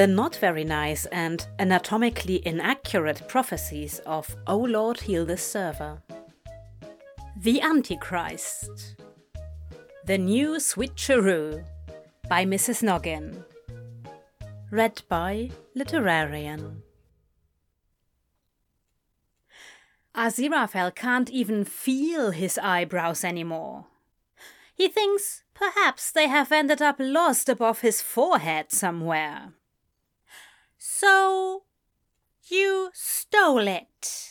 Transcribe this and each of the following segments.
the not very nice and anatomically inaccurate prophecies of O Lord Heal This Server. The Antichrist. The New Switcheroo by Mrs. Noggin. Read by Literarian. Aziraphale can't even feel his eyebrows anymore. He thinks perhaps they have ended up lost above his forehead somewhere. So, you stole it.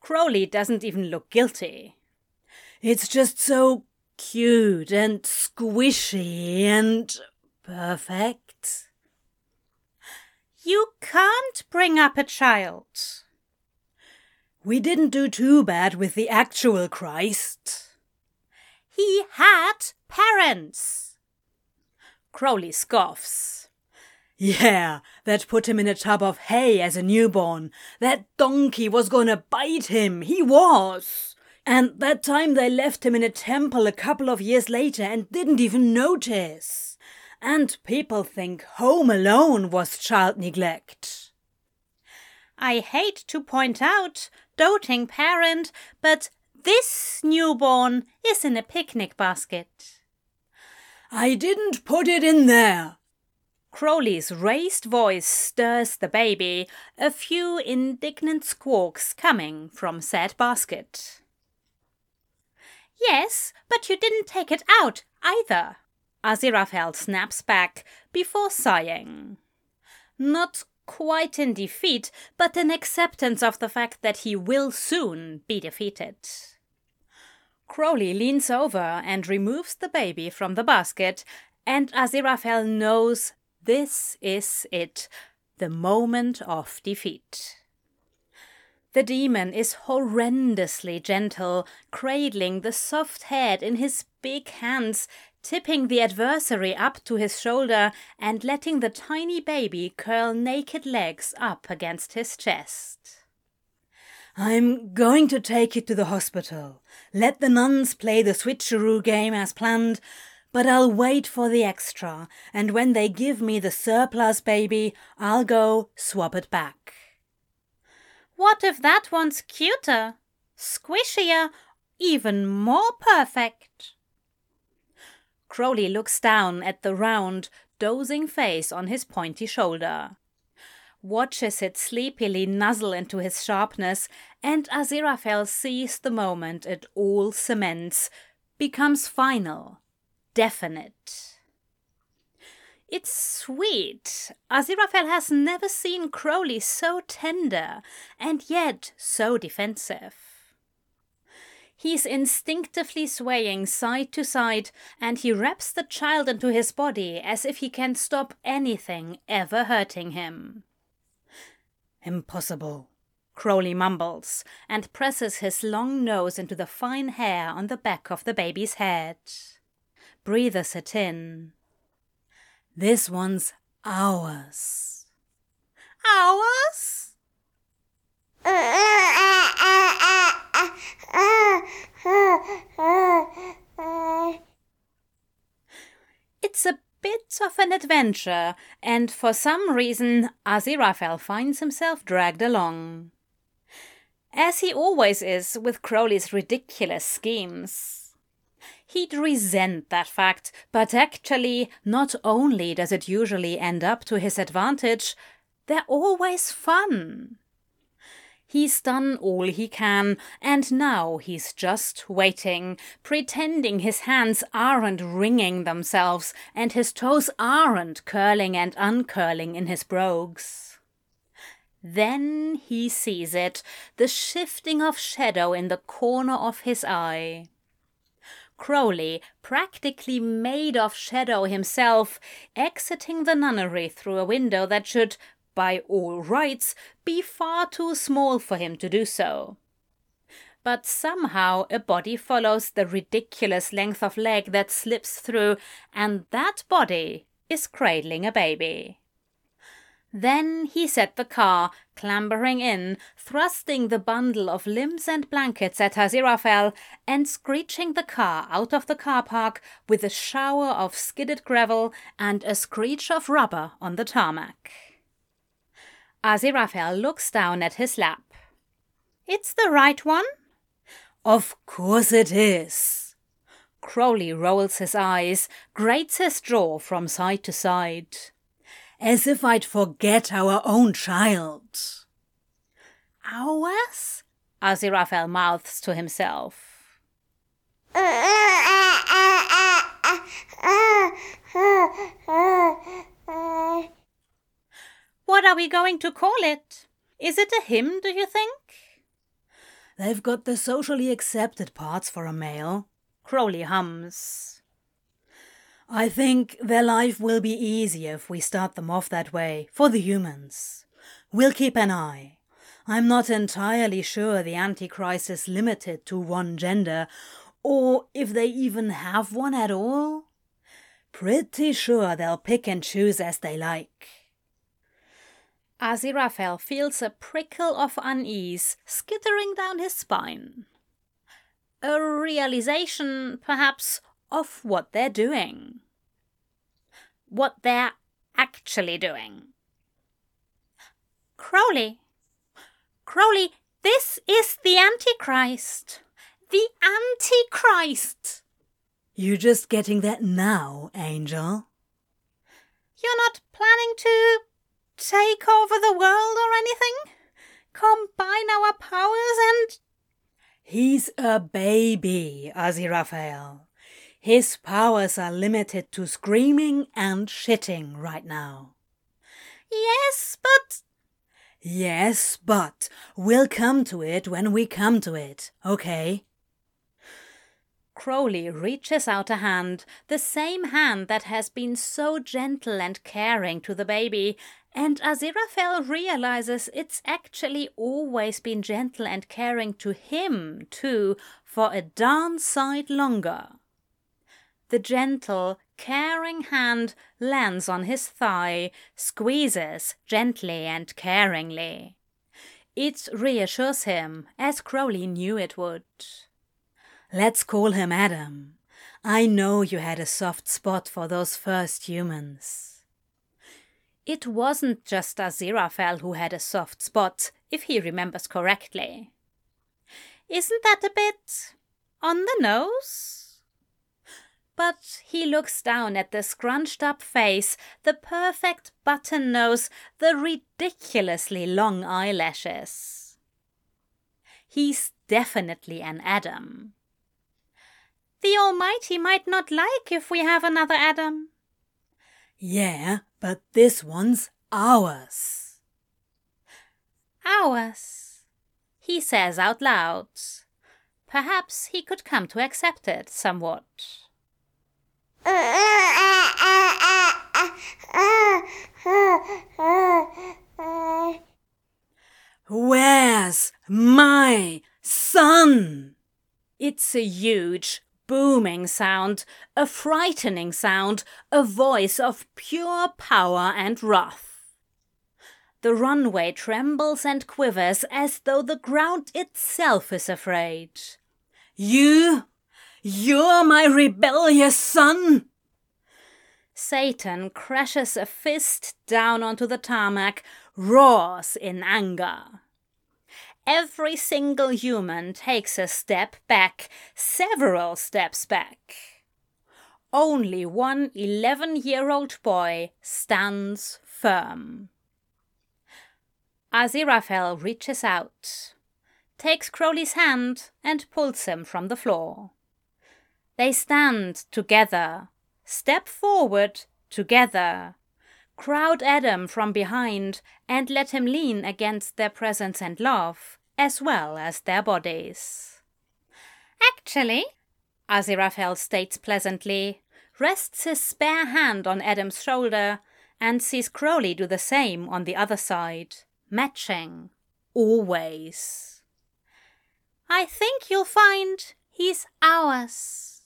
Crowley doesn't even look guilty. It's just so cute and squishy and perfect. You can't bring up a child. We didn't do too bad with the actual Christ. He had parents. Crowley scoffs. Yeah, that put him in a tub of hay as a newborn. That donkey was gonna bite him. He was. And that time they left him in a temple a couple of years later and didn't even notice. And people think Home Alone was child neglect. I hate to point out, doting parent, but this newborn is in a picnic basket. I didn't put it in there. Crowley's raised voice stirs the baby, a few indignant squawks coming from said basket. Yes, but you didn't take it out either. Aziraphale snaps back before sighing. Not quite in defeat, but in acceptance of the fact that he will soon be defeated. Crowley leans over and removes the baby from the basket, and Aziraphale knows this is it, the moment of defeat. The demon is horrendously gentle, cradling the soft head in his big hands tipping the adversary up to his shoulder and letting the tiny baby curl naked legs up against his chest. I'm going to take it to the hospital. Let the nuns play the switcheroo game as planned, but I'll wait for the extra, and when they give me the surplus baby, I'll go swap it back. What if that one's cuter, squishier, even more perfect? Crowley looks down at the round, dozing face on his pointy shoulder, watches it sleepily nuzzle into his sharpness, and Aziraphale sees the moment it all cements, becomes final, definite. It's sweet. Aziraphale has never seen Crowley so tender and yet so defensive. He's instinctively swaying side to side, and he wraps the child into his body as if he can stop anything ever hurting him. Impossible, Crowley mumbles, and presses his long nose into the fine hair on the back of the baby's head. Breathes it in. This one's ours. Ours? It's a bit of an adventure, and for some reason Aziraphale finds himself dragged along. As he always is with Crowley's ridiculous schemes. He'd resent that fact, but actually, not only does it usually end up to his advantage, they're always fun. He's done all he can, and now he's just waiting, pretending his hands aren't wringing themselves and his toes aren't curling and uncurling in his brogues. Then he sees it, the shifting of shadow in the corner of his eye. Crowley, practically made of shadow himself, exiting the nunnery through a window that should, by all rights, be far too small for him to do so. But somehow a body follows the ridiculous length of leg that slips through, and that body is cradling a baby. Then he set the car, clambering in, thrusting the bundle of limbs and blankets at Aziraphale, and screeching the car out of the car park with a shower of skidded gravel and a screech of rubber on the tarmac. Aziraphale looks down at his lap. It's the right one? Of course it is. Crowley rolls his eyes, grates his jaw from side to side as if I'd forget our own child. Ours? Aziraphale mouths to himself. What are we going to call it? Is it a him, do you think? They've got the socially accepted parts for a male. Crowley hums. I think their life will be easier if we start them off that way, for the humans. We'll keep an eye. I'm not entirely sure the Antichrist is limited to one gender, or if they even have one at all. Pretty sure they'll pick and choose as they like. Aziraphale feels a prickle of unease skittering down his spine. A realization, perhaps, of what they're doing. What they're actually doing. Crowley. Crowley, this is the Antichrist. The Antichrist. You're just getting that now, Angel? You're not planning to take over the world or anything? Combine our powers and. He's a baby, Aziraphale. His powers are limited to screaming and shitting right now. Yes, but. Yes, but we'll come to it when we come to it, okay? Crowley reaches out a hand, the same hand that has been so gentle and caring to the baby, and Aziraphale realizes it's actually always been gentle and caring to him, too, for a darn sight longer. The gentle, caring hand lands on his thigh, squeezes gently and caringly. It reassures him, as Crowley knew it would. Let's call him Adam. I know you had a soft spot for those first humans. It wasn't just Aziraphale who had a soft spot, if he remembers correctly. Isn't that a bit on the nose? But he looks down at the scrunched up face, the perfect button nose, the ridiculously long eyelashes. He's definitely an Adam. The Almighty might not like if we have another Adam. Yeah, but this one's ours. Ours, he says out loud. Perhaps he could come to accept it somewhat. Where's my son? It's a huge, booming sound, a frightening sound, a voice of pure power and wrath. The runway trembles and quivers as though the ground itself is afraid. You you're my rebellious son! Satan crashes a fist down onto the tarmac, roars in anger. Every single human takes a step back, several steps back. Only one 11 year old boy stands firm. Aziraphale reaches out, takes Crowley's hand, and pulls him from the floor. They stand together, step forward together, crowd Adam from behind, and let him lean against their presence and love, as well as their bodies. Actually, Aziraphale states pleasantly, rests his spare hand on Adam's shoulder, and sees Crowley do the same on the other side, matching, always. I think you'll find he's ours.